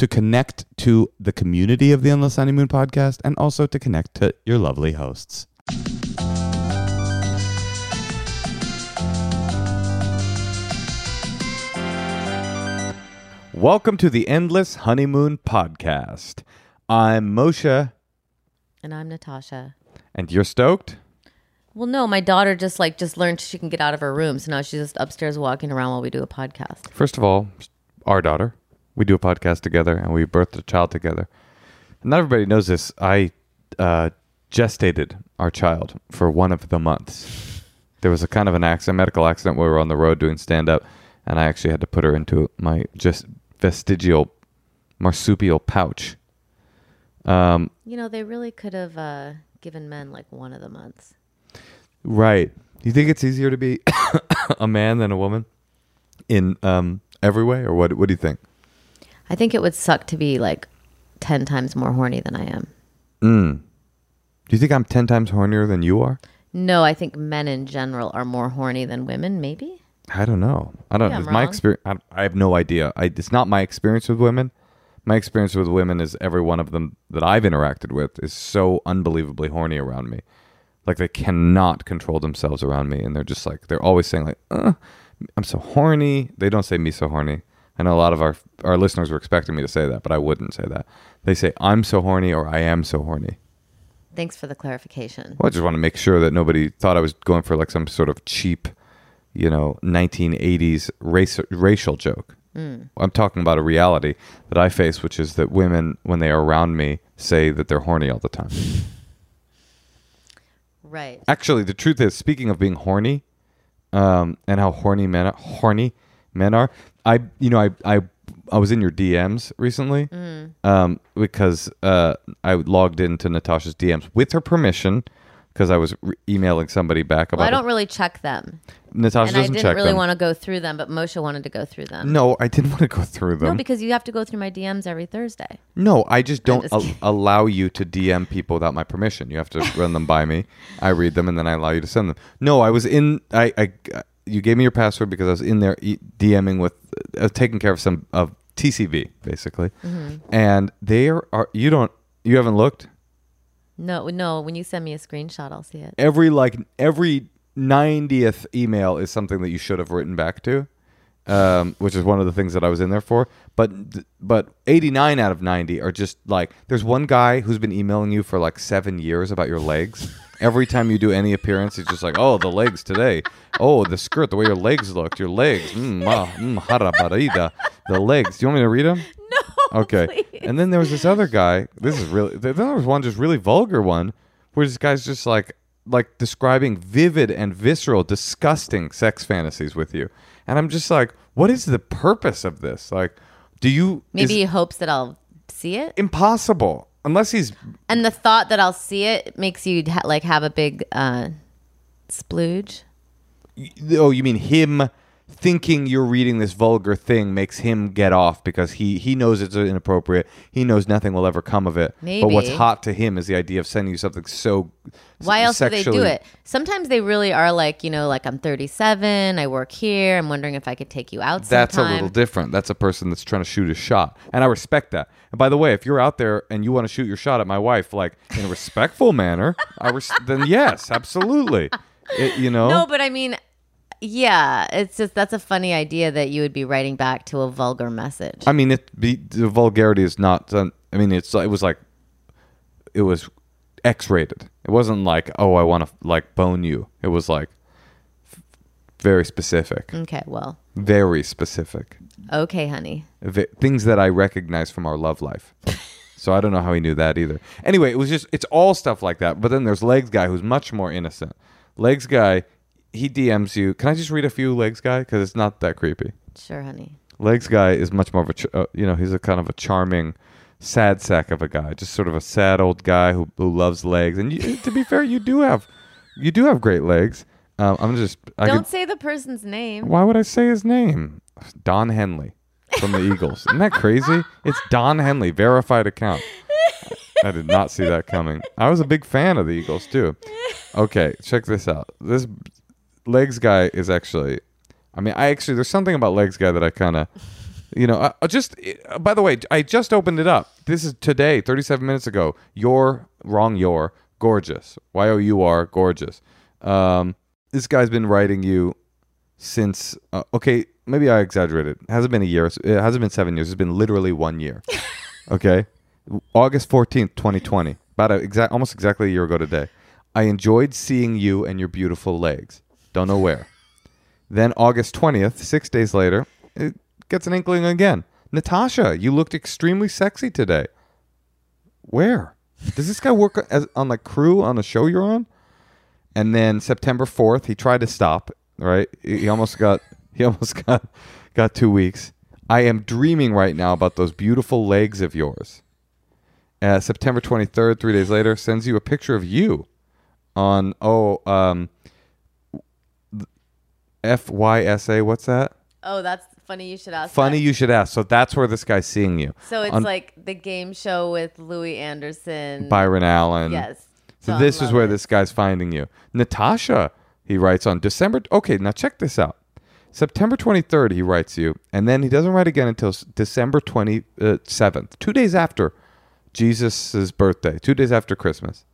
To connect to the community of the Endless Honeymoon podcast and also to connect to your lovely hosts. Welcome to the Endless Honeymoon podcast. I'm Moshe, And I'm Natasha. and you're stoked? Well, no, my daughter just like just learned she can get out of her room, so now she's just upstairs walking around while we do a podcast. First of all, our daughter. We do a podcast together and we birthed a child together. Not everybody knows this. I uh, gestated our child for one of the months. There was a kind of an accident, medical accident where we were on the road doing stand up, and I actually had to put her into my just vestigial marsupial pouch. Um, You know, they really could have uh, given men like one of the months. right. Do you think it's easier to be a man than a woman in um, every way, or what? What do you think? I think it would suck to be like 10 times more horny than I am. Mm. Do you think I'm 10 times hornier than you are? No, I think men in general are more horny than women, maybe. I don't know. I don't. Yeah, my experience. I, I have no idea. I, it's not my experience with women. My experience with women is every one of them that I've interacted with is so unbelievably horny around me. Like they cannot control themselves around me, and they're just like they're always saying like, uh, "I'm so horny." They don't say "me so horny." I know a lot of our our listeners were expecting me to say that, but I wouldn't say that. They say "I'm so horny" or "I am so horny." Thanks for the clarification. Well, I just want to make sure that nobody thought I was going for like some sort of cheap, you know, 1980s race, racial joke. I'm talking about a reality that I face, which is that women, when they are around me, say that they're horny all the time. Right. Actually, the truth is, speaking of being horny, um, and how horny men are, horny men are, I, you know, I, I, I was in your DMs recently, um, because uh, I logged into Natasha's DMs with her permission, because I was re- emailing somebody back about. Well, I don't really check them. Natasha and I doesn't didn't check really them. want to go through them, but Moshe wanted to go through them. no, I didn't want to go through them. No, because you have to go through my DMs every Thursday. No, I just don't just al- allow you to DM people without my permission. You have to run them by me. I read them and then I allow you to send them. No, I was in. I, I you gave me your password because I was in there DMing with, uh, taking care of some of TCV basically, Mm-hmm. and they are, are. You don't. You haven't looked. No, no. When you send me a screenshot, I'll see it. Every like every ninetieth email is something that you should have written back to. um, which is one of the things that I was in there for. But but 89 out of 90 are just like there's one guy who's been emailing you for like seven years about your legs. Every time you do any appearance, he's just like, "Oh, the legs today. Oh, the skirt, the way your legs looked. Your legs. Mm, ah, mm, harabarida. The legs. Do you want me to read them? No. Okay. please. And then there was this other guy. This is really. Then there was one just really vulgar one, where this guy's just like like describing vivid and visceral, disgusting sex fantasies with you. And I'm just like, what is the purpose of this? Like, do you Maybe is he hopes that I'll see it. impossible unless he's And the thought that I'll see it makes you ha- like have a big uh, splooge. oh, you mean him thinking you're reading this vulgar thing makes him get off because he he knows it's inappropriate. He knows nothing will ever come of it. But what's hot to him is the idea of sending you something so Why else do they do it? Sometimes they really are like, you know, like I'm 37, I work here. I'm wondering if I could take you out That's a little different. That's a person that's trying to shoot a shot, and I respect that. And by the way, if you're out there and you want to shoot your shot at my wife, like in a respectful manner, I res- then yes, absolutely. It- you know, No, but I mean, yeah, it's just that's a funny idea that you would be writing back to a vulgar message. I mean, it be, the vulgarity is not. uh, I mean, it's it was like it was X-rated. It wasn't like oh, I want to like bone you. It was like f- very specific, okay, well, very specific. okay, honey. v- things that I recognize from our love life. so I don't know how he knew that either. Anyway, it was just it's all stuff like that. But then there's Legs guy who's much more innocent. Legs guy, he DMs you. Can I just read a few Legs guy because it's not that creepy. Sure, honey. Legs guy is much more of a ch- uh, you know he's a kind of a charming. Sad sack of a guy, just sort of a sad old guy who, who loves legs. And you, to be fair, you do have, you do have great legs. Um, I'm just, I Don't could, say the person's name. why would I say his name? Don Henley from the Eagles. Isn't that crazy? It's Don Henley, verified account. I did not see that coming. I was a big fan of the Eagles too. Okay, check this out. This legs guy is actually. I mean, I actually there's something about legs guy that I kind of, you know, I, I just. uh, by the way, I just opened it up. This is today, 37 minutes ago. You're wrong. You're gorgeous. Y o u r gorgeous. Um, this guy's been writing you since. Uh, okay, maybe I exaggerated. It hasn't been a year. It hasn't been seven years. It's been literally one year. okay, August 14th, 2020. About a exact, almost exactly a year ago today. I enjoyed seeing you and your beautiful legs. Don't know where. Then August 20th, six days later, it gets an inkling again. Natasha, you looked extremely sexy today. Where? Does this guy work as, on the crew on the show you're on? And then September 4th, he tried to stop, right? He almost got he almost got got 2 weeks. I am dreaming right now about those beautiful legs of yours. Uh, September 23rd, 3 days later, sends you a picture of you on oh um FYSA, what's that? Oh, that's funny. You should ask. Funny that. you should ask. So that's where this guy's seeing you. So it's on like the game show with Louie Anderson. Byron Allen. Yes. So John this is where Lovitz. this guy's finding you. Natasha, he writes on December. Okay, now check this out. September 23rd, he writes you, and then he doesn't write again until December 27th, uh, two days after Jesus' birthday, two days after Christmas.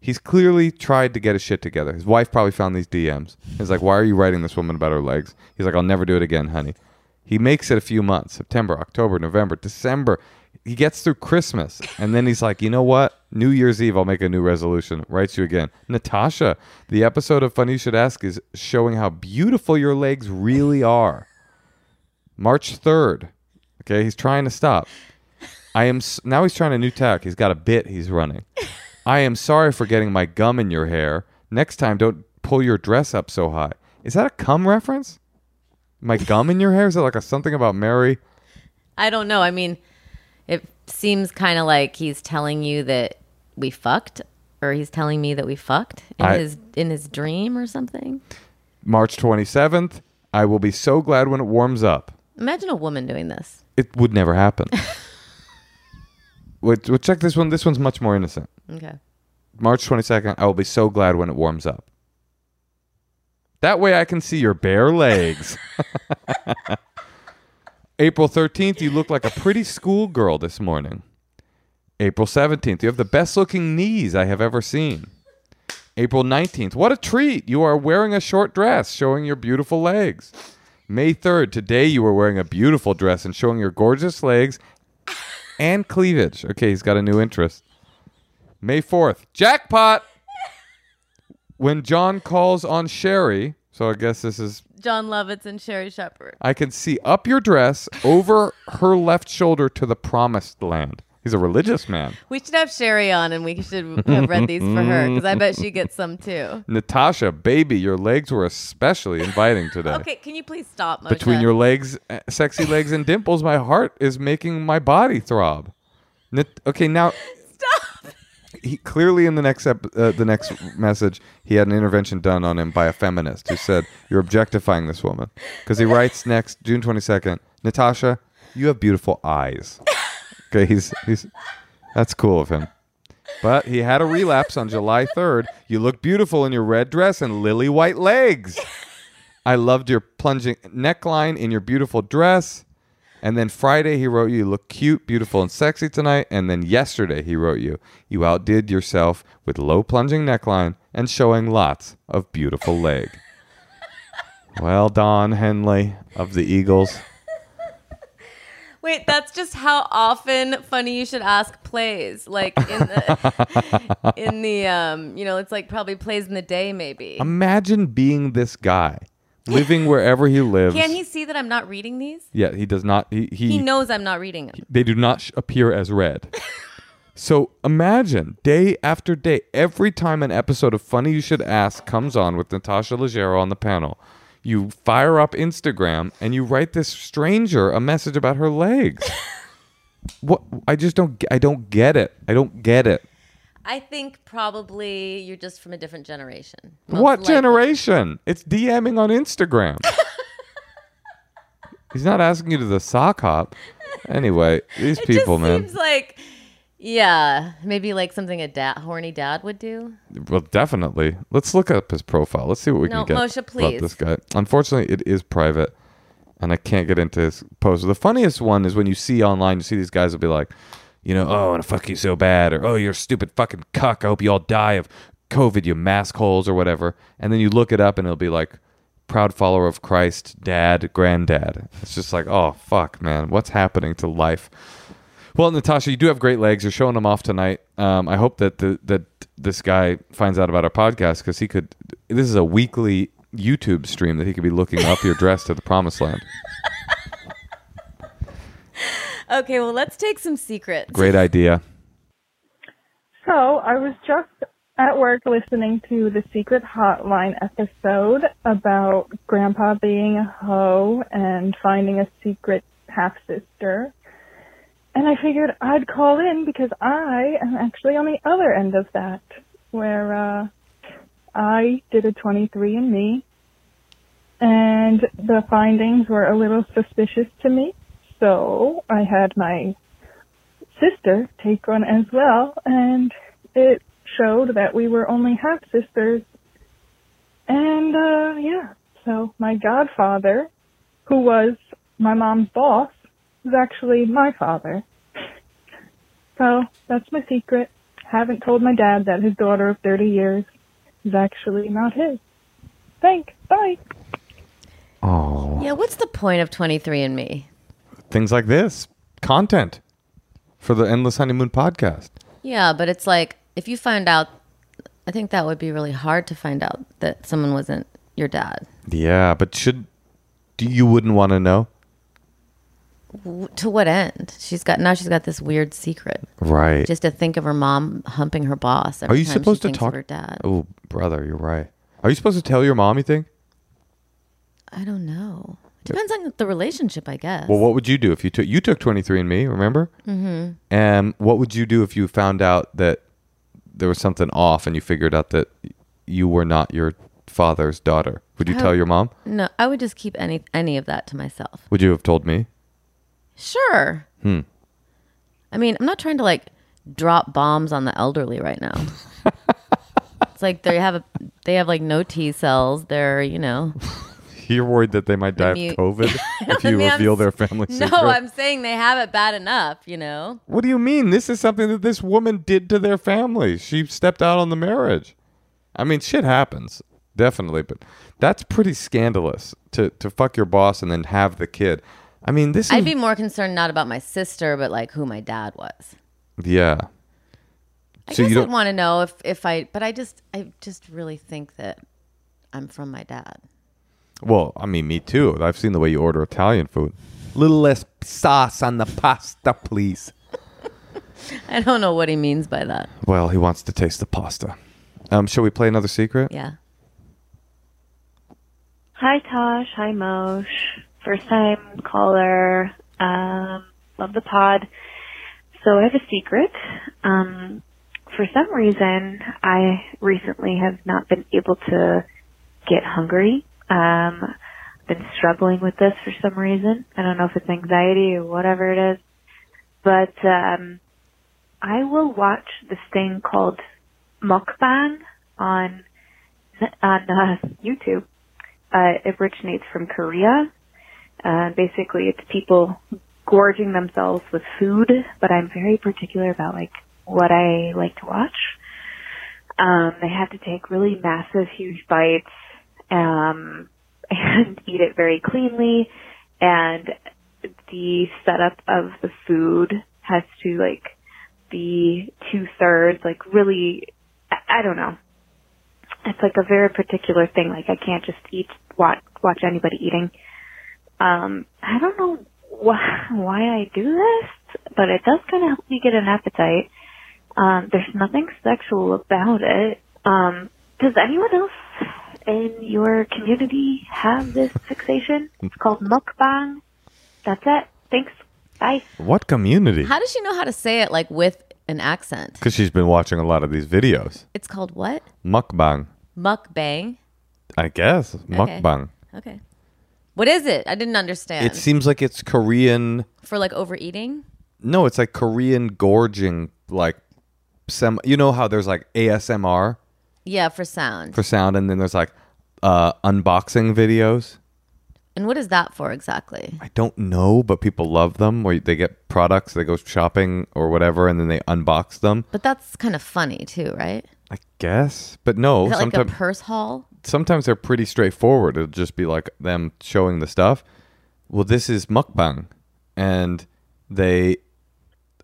He's clearly tried to get his shit together. His wife probably found these DMs. He's like, Why are you writing this woman about her legs? He's like, I'll never do it again, honey. He makes it a few months September, October, November, December. He gets through Christmas. And then he's like, You know what? New Year's Eve, I'll make a new resolution. Writes you again. Natasha, the episode of Funny You Should Ask is showing how beautiful your legs really are. March 3rd. Okay, he's trying to stop. I am s- now he's trying a new tack. He's got a bit he's running. I am sorry for getting my gum in your hair. Next time, don't pull your dress up so high. Is that a cum reference? My gum in your hair? Is that like a something about Mary? I don't know. I mean, it seems kind of like he's telling you that we fucked, or he's telling me that we fucked in I- his in his dream or something. March 27th. I will be so glad when it warms up. Imagine a woman doing this. It would never happen. wait, wait, check this one. This one's much more innocent. Okay. March 22nd. I will be so glad when it warms up. That way I can see your bare legs. April 13th, you look like a pretty schoolgirl this morning. April 17th, you have the best looking knees I have ever seen. April 19th, what a treat! You are wearing a short dress showing your beautiful legs. May 3rd, today you were wearing a beautiful dress and showing your gorgeous legs and cleavage. Okay, he's got a new interest. May 4th, jackpot! When John calls on Sherri, so I guess this is Jon Lovitz and Sherri Shepherd. I can see up your dress over her left shoulder to the promised land. He's a religious man. We should have Sherri on and we should have read these for her because I bet she gets some too. Natasha, baby, your legs were especially inviting today. Okay, can you please stop, Moshe? Between your legs, uh, sexy legs, and dimples, my heart is making my body throb. Nat- okay, now Stop! he clearly in the next ep- uh, the next message he had an intervention done on him by a feminist who said you're objectifying this woman because he writes next June 22nd Natasha you have beautiful eyes okay he's he's that's cool of him but he had a relapse on July 3rd you look beautiful in your red dress and lily white legs I loved your plunging neckline in your beautiful dress and then Friday he wrote you, you look cute, beautiful, and sexy tonight. And then yesterday he wrote you, you outdid yourself with low plunging neckline and showing lots of beautiful leg. well, Don Henley of the Eagles. Wait, that's just how often funny you should ask plays. Like in the in the um, you know, it's like probably plays in the day maybe. Imagine being this guy, living wherever he lives. Can he see that I'm not reading these? Yeah, he does not. He, he, He knows I'm not reading them. they do not sh- appear as red. so imagine day after day, every time an episode of Funny You Should Ask comes on with Natasha Leggero on the panel, you fire up Instagram and you write this stranger a message about her legs. what? I just don't. I don't get it. I don't get it. I think probably you're just from a different generation. What likely. generation? It's DMing on Instagram. He's not asking you to the sock hop. Anyway, these It people, just man. seems like yeah, maybe like something a dad, horny dad would do. Well, definitely. Let's look up his profile. Let's see what we No, can get Moshe, about please. this guy. Unfortunately, it is private, and I can't get into his post. The funniest one is when you see online, you see these guys will be like, you know, oh, to fuck you so bad, or oh, you're a stupid fucking cuck. I hope you all die of COVID, you mask holes, or whatever. And then you look it up, and it'll be like, proud follower of Christ, dad, granddad. It's just like, oh fuck, man, what's happening to life? Well, Natasha, you do have great legs. You're showing them off tonight. Um, I hope that the, that this guy finds out about our podcast because he could. This is a weekly YouTube stream that he could be looking up your dress to the promised land. Okay, well, let's take some secrets. Great idea. So I was just at work listening to the Secret Hotline episode about Grandpa being a hoe and finding a secret half sister. And I figured I'd call in because I am actually on the other end of that, where uh, I did a 23andMe, and the findings were a little suspicious to me. So I had my sister take one as well, and it showed that we were only half sisters. And uh yeah, so my godfather, who was my mom's boss, was actually my father. So that's my secret. Haven't told my dad that his daughter of 30 years is actually not his. Thanks. Bye. Oh, Yeah, what's the point of 23andMe? things like this content for the Endless Honeymoon podcast. Yeah, but it's like if you find out, I think that would be really hard to find out that someone wasn't your dad. Yeah, but should do you wouldn't want to know? To what end? She's got now. She's got this weird secret. Right. Just to think of her mom humping her boss. Every Are you time supposed to talk? Her dad. Oh, brother, you're right. Are you supposed to tell your mom? You think? I don't know. Depends on the relationship, I guess. Well, what would you do if you took you took 23andMe? Remember? Mm-hmm. And what would you do if you found out that there was something off and you figured out that you were not your father's daughter? Would you I tell would- your mom? no, I would just keep any any of that to myself. Would you have told me? Sure. Hmm. I mean, I'm not trying to like drop bombs on the elderly right now. it's like they have a they have like no T cells. They're you know. You're worried that they might die Maybe- of COVID if I you mean, I'm reveal their family secret. No, I'm saying they have it bad enough. You know. What do you mean? This is something that this woman did to their family. She stepped out on the marriage. I mean, shit happens, definitely, but that's pretty scandalous to to fuck your boss and then have the kid. I mean, this is I'd be more concerned not about my sister, but like who my dad was. yeah. I So guess you I'd don't- want to know if if I, but I just I just really think that I'm from my dad. Well, I mean, me too. I've seen the way you order Italian food. Little less sauce on the pasta, please. I don't know what he means by that. Well, he wants to taste the pasta. Um, shall we play another secret? Yeah. Hi Tosh, hi Mosh. First time caller. Um, love the pod. So I have a secret. Um, for some reason, I recently have not been able to get hungry. Um, been struggling with this for some reason. I don't know if it's anxiety or whatever it is, but um, I will watch this thing called mukbang on on uh, YouTube. Uh, it originates from Korea. Uh, basically, it's people gorging themselves with food, but I'm very particular about like what I like to watch. Um, they have to take really massive, huge bites, um, and eat it very cleanly. And the setup of the food has to like be two thirds, like really, I, I don't know. It's like a very particular thing. Like I can't just eat, watch, watch anybody eating. Um, I don't know wh- why I do this, but it does kind of help me get an appetite. Um, there's nothing sexual about it. Um, does anyone else in your community have this fixation? It's called mukbang. That's it. Thanks. Bye. What community? How does she know how to say it like with an accent? Because she's been watching a lot of these videos. It's called what? Mukbang. Mukbang. I guess. Mukbang. Okay. What is it? I didn't understand. It seems like it's Korean. For like overeating? No, it's like Korean gorging, like some. You know how there's like ASMR Yeah, for sound. for sound, and then there's like uh, unboxing videos. and what is that for exactly? I don't know, but people love them. Where they get products, they go shopping or whatever, and then they unbox them. But that's kind of funny too, right? I guess, but no. Is that like a Sometimes, purse haul? sometimes they're pretty straightforward. It'll just be like them showing the stuff. Well, this is mukbang, and they,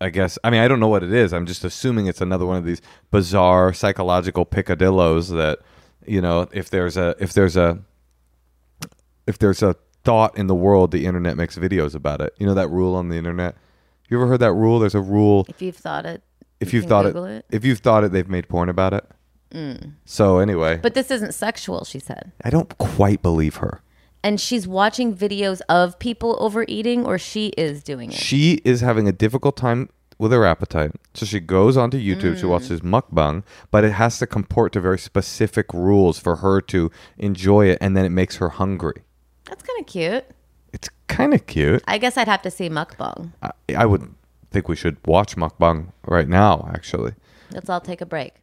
I guess, I mean, I don't know what it is. I'm just assuming it's another one of these bizarre psychological picadillos that, you know, if there's a if there's a if there's a thought in the world, the internet makes videos about it. You know that rule on the internet. You ever heard that rule? There's a rule If you've thought it. If you you've thought it, it. if you've thought it, they've made porn about it. Mm. So anyway, But this isn't sexual, she said. I don't quite believe her. And she's watching videos of people overeating or she is doing it. She is having a difficult time with her appetite. So she goes onto YouTube, she mm. watches mukbang, but it has to comport to very specific rules for her to enjoy it, and then it makes her hungry. That's kind of cute. It's kind of cute. I guess I'd have to see mukbang. I, I would think we should watch mukbang right now, actually. Let's all take a break.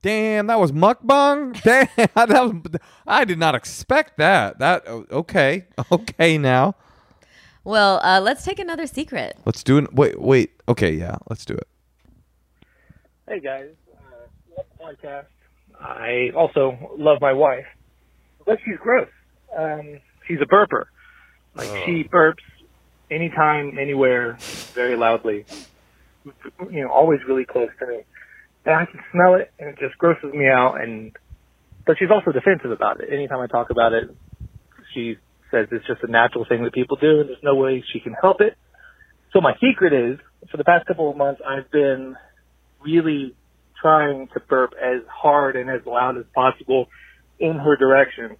Damn, that was mukbang. Damn, that was, I did not expect that. That okay, okay. Now Well, uh, let's take another secret. let's do it. Wait, wait. Okay, yeah, let's do it. Hey guys, uh, podcast. I also love my wife, but she's gross. Um, she's a burper. Like she burps anytime, anywhere, very loudly. You know, always really close to me, and I can smell it, and it just grosses me out. And but she's also defensive about it. Anytime I talk about it, she says it's just a natural thing that people do, and there's no way she can help it. So my secret is, for the past couple of months, I've been really trying to burp as hard and as loud as possible in her direction.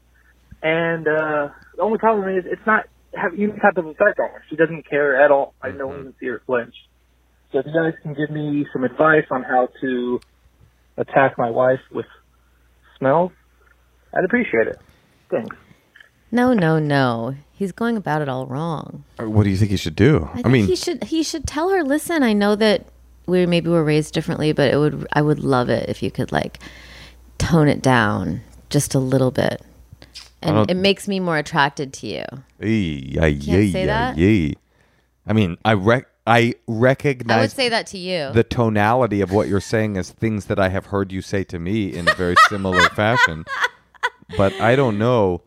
And uh, the only problem is it's not having any type of effect on her. She doesn't care at all. I don't even see her flinch. So if you guys can give me some advice on how to attack my wife with smells, I'd appreciate it. Thanks. No, no, no. He's going about it all wrong. Uh, What do you think he should do? I, I, mean, he should he should tell her, listen, I know that we maybe were raised differently, but it would I would love it if you could like tone it down just a little bit. And it makes me more attracted to you. Ee, yeah, yeah, say yeah, that? yeah. I mean, I rec- I recognize I would say that to you. the tonality of what you're saying is things that I have heard you say to me in a very similar fashion. But I don't know.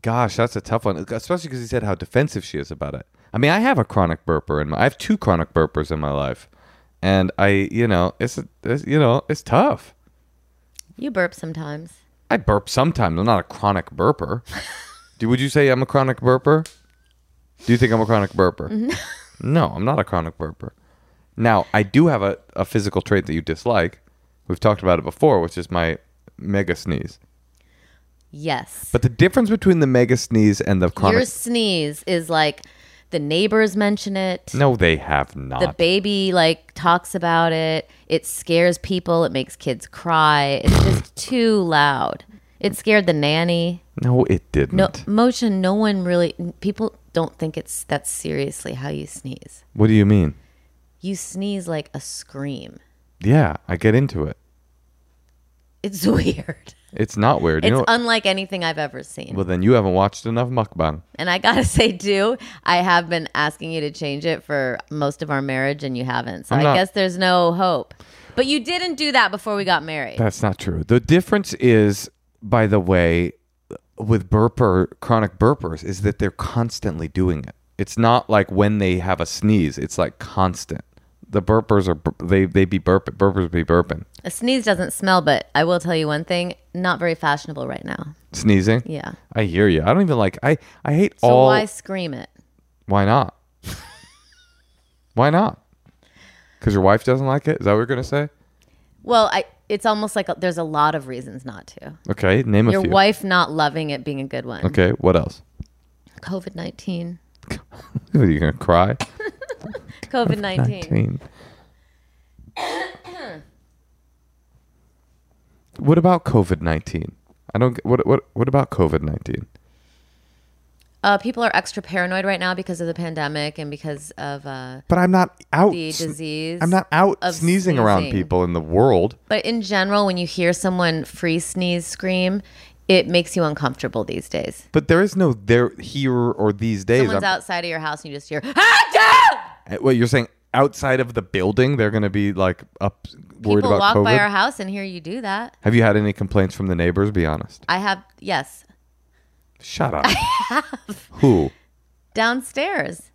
Gosh, that's a tough one, especially because he said how defensive she is about it. I mean, I have a chronic burper, and I have two chronic burpers in my life, and I, you know, it's, it's you know, it's tough. you burp sometimes. I burp sometimes. I'm not a chronic burper. Do would you say I'm a chronic burper? Do you think I'm a chronic burper? No, I'm not a chronic burper. Now, I do have a, a physical trait that you dislike. We've talked about it before, which is my mega sneeze. Yes. But the difference between the mega sneeze and the chronic. Your sneeze is like the neighbors mention it. no, they have not. The baby like talks about it. It scares people. It makes kids cry. It's just too loud. It scared the nanny. no, it didn't. No motion. No one really. People don't think it's that's seriously how you sneeze. What do you mean? You sneeze like a scream. Yeah, I get into it. It's weird. It's not weird. You It's know, unlike anything I've ever seen. well, then you haven't watched enough mukbang. And I gotta say too, I have been asking you to change it for most of our marriage, and you haven't. So I'm I not- guess there's no hope. But you didn't do that before we got married. That's not true. The difference is, by the way, with burper chronic burpers, is that they're constantly doing it. It's not like when they have a sneeze. It's like constant. The burpers are they they be burp burpers be burping. A sneeze doesn't smell, but I will tell you one thing: not very fashionable right now. Sneezing. Yeah. I hear you. I don't even like. I I hate all. So all. why scream it? Why not? why not? Because your wife doesn't like it. Is that what you're gonna say? Well, I. It's almost like a, there's a lot of reasons not to. Okay, name a Your few. wife not loving it being a good one. Okay, what else? COVID nineteen. Are you gonna cry? COVID nineteen. what about COVID nineteen? I don't. What what what about COVID nineteen? Uh, people are extra paranoid right now because of the pandemic and because of uh, But I'm not out. the disease. I'm not out of sneezing, around people in the world. But in general, when you hear someone free sneeze scream, it makes you uncomfortable these days. But there is no there here or these days. Someone's I'm- outside of your house and you just hear, ah, Uh, what you're saying? Outside of the building, they're going to be like up worried People about walk COVID. by our house and hear you do that. Have you had any complaints from the neighbors? Be honest. I have, yes, Shut up. Who? downstairs.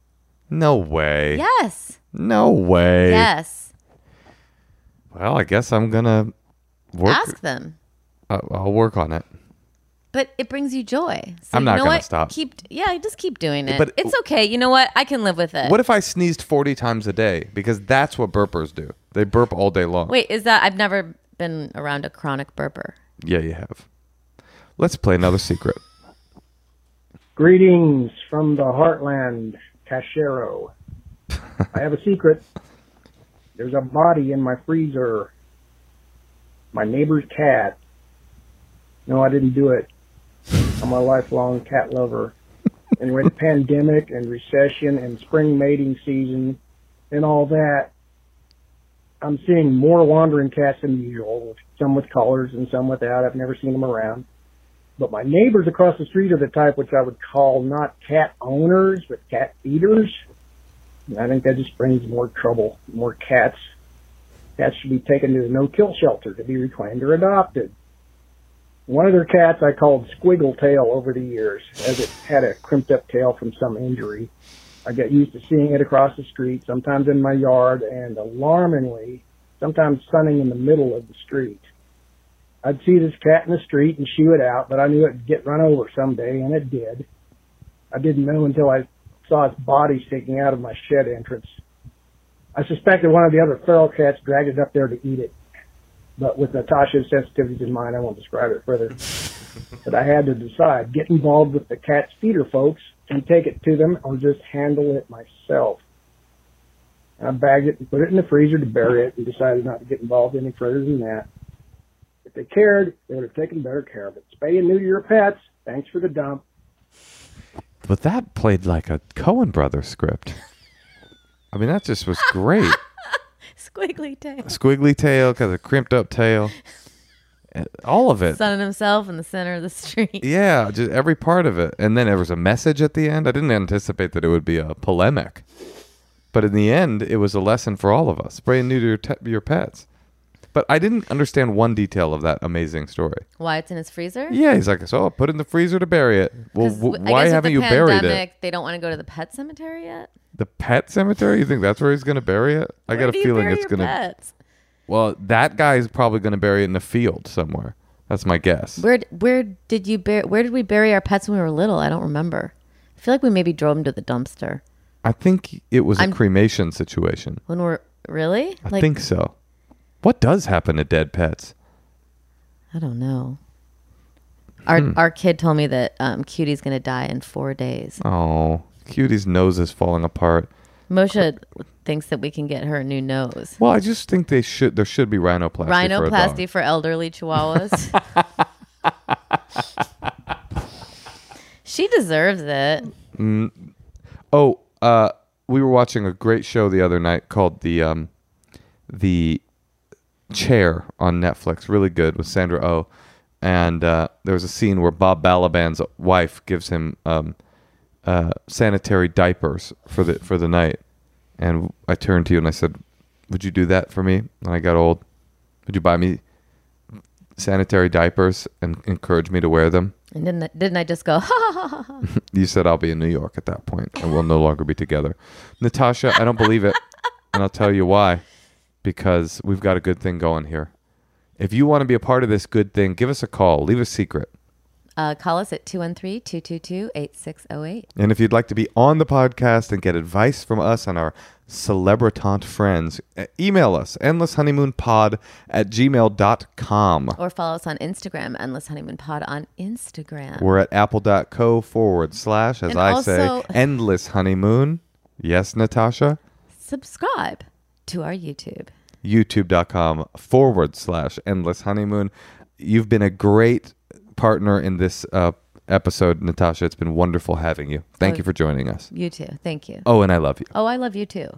No way. Yes, No way. yes. Well, I guess I'm gonna work. Ask them. I- I'll work on it. But it brings you joy. So I'm you not know gonna what? stop. Keep, yeah, just keep doing it. But- it's okay. You know what? I can live with it. What if I sneezed 40 times a day? Because that's what burpers do. They burp all day long. Wait, is that? I've never been around a chronic burper. Yeah, you have. Let's play another secret. Greetings from the heartland, Cachero. I have a secret. There's a body in my freezer. My neighbor's cat. No, I didn't do it. I'm a lifelong cat lover. And with pandemic and recession and spring mating season and all that, I'm seeing more wandering cats than usual. Some with collars and some without. I've never seen them around. But my neighbors across the street are the type which I would call not cat owners, but cat feeders. And I think that just brings more trouble, more cats. Cats should be taken to the no-kill shelter to be reclaimed or adopted. One of their cats I called Squiggle Tail over the years, as it had a crimped up tail from some injury. I got used to seeing it across the street, sometimes in my yard, and alarmingly, sometimes sunning in the middle of the street. I'd see this cat in the street and shoo it out, but I knew it'd get run over someday, and it did. I didn't know until I saw its body sticking out of my shed entrance. I suspected one of the other feral cats dragged it up there to eat it. But with Natasha's sensitivities in mind, I won't describe it further. but I had to decide, get involved with the cat's feeder folks and take it to them or just handle it myself. I bagged it and put it in the freezer to bury it and decided not to get involved any further than that. If they cared, they would have taken better care of it. Spay and neuter your pets. Thanks for the dump. But that played like a Coen Brothers script. I mean, that just was great. Squiggly tail. Squiggly tail, got of crimped up tail. All of it. Sunning himself in the center of the street. Yeah, just every part of it. And then there was a message at the end. I didn't anticipate that it would be a polemic. But in the end, it was a lesson for all of us. Spray and neuter your, te- your pets. But I didn't understand one detail of that amazing story. Why it's in his freezer? Yeah, he's like, so I'll put it in the freezer to bury it. Well, 'Cause w- w- I why guess with haven't the you buried it? pandemic, They don't want to go to the pet cemetery yet. The pet cemetery? You think that's where he's going to bury it? I Where got a you feeling bury it's your going to. pets? Well, that guy is probably going to bury it in a field somewhere. That's my guess. Where where did you bury? Where did we bury our pets when we were little? I don't remember. I feel like we maybe drove them to the dumpster I think it was a I'm- cremation situation. when we're Really? I think so. What does happen to dead pets? I don't know. Our Hmm. our kid told me that um, Cutie's gonna die in four days. Oh, Cutie's nose is falling apart. Moshe thinks that we can get her a new nose. Well, I just think they should. There should be rhinoplasty. for. Rhinoplasty for elderly chihuahuas. she deserves it. Oh, uh, we were watching a great show the other night called the um, the Chair on Netflix. Really good with Sandra Oh, and uh, there was a scene where Bob Balaban's wife gives him um, uh, sanitary diapers for the for the night, and I turned to you and I said, "Would you do that for me when I got old? Would you buy me sanitary diapers and encourage me to wear them?" And didn't I, didn't I just go? Ha, ha, ha. You said I'll be in New York at that point and we'll no longer be together. Natasha, I don't believe it. And I'll tell you why. Because we've got a good thing going here. If you want to be a part of this good thing, give us a call. Leave a secret. Uh, call us at 213-222-8608. And if you'd like to be on the podcast and get advice from us and our celebritant friends, email us endlesshoneymoonpod at gmail.com. Or follow us on Instagram, endlesshoneymoonpod on Instagram. We're at apple.co forward slash, as And I say, endless honeymoon. Yes, Natasha? Subscribe to our YouTube. youtube.com forward slash endless honeymoon. You've been a great partner in this uh, episode, Natasha. It's been wonderful having you. Thank Oh. you for joining us. You too. Thank you. Oh, and I love you. Oh, I love you too.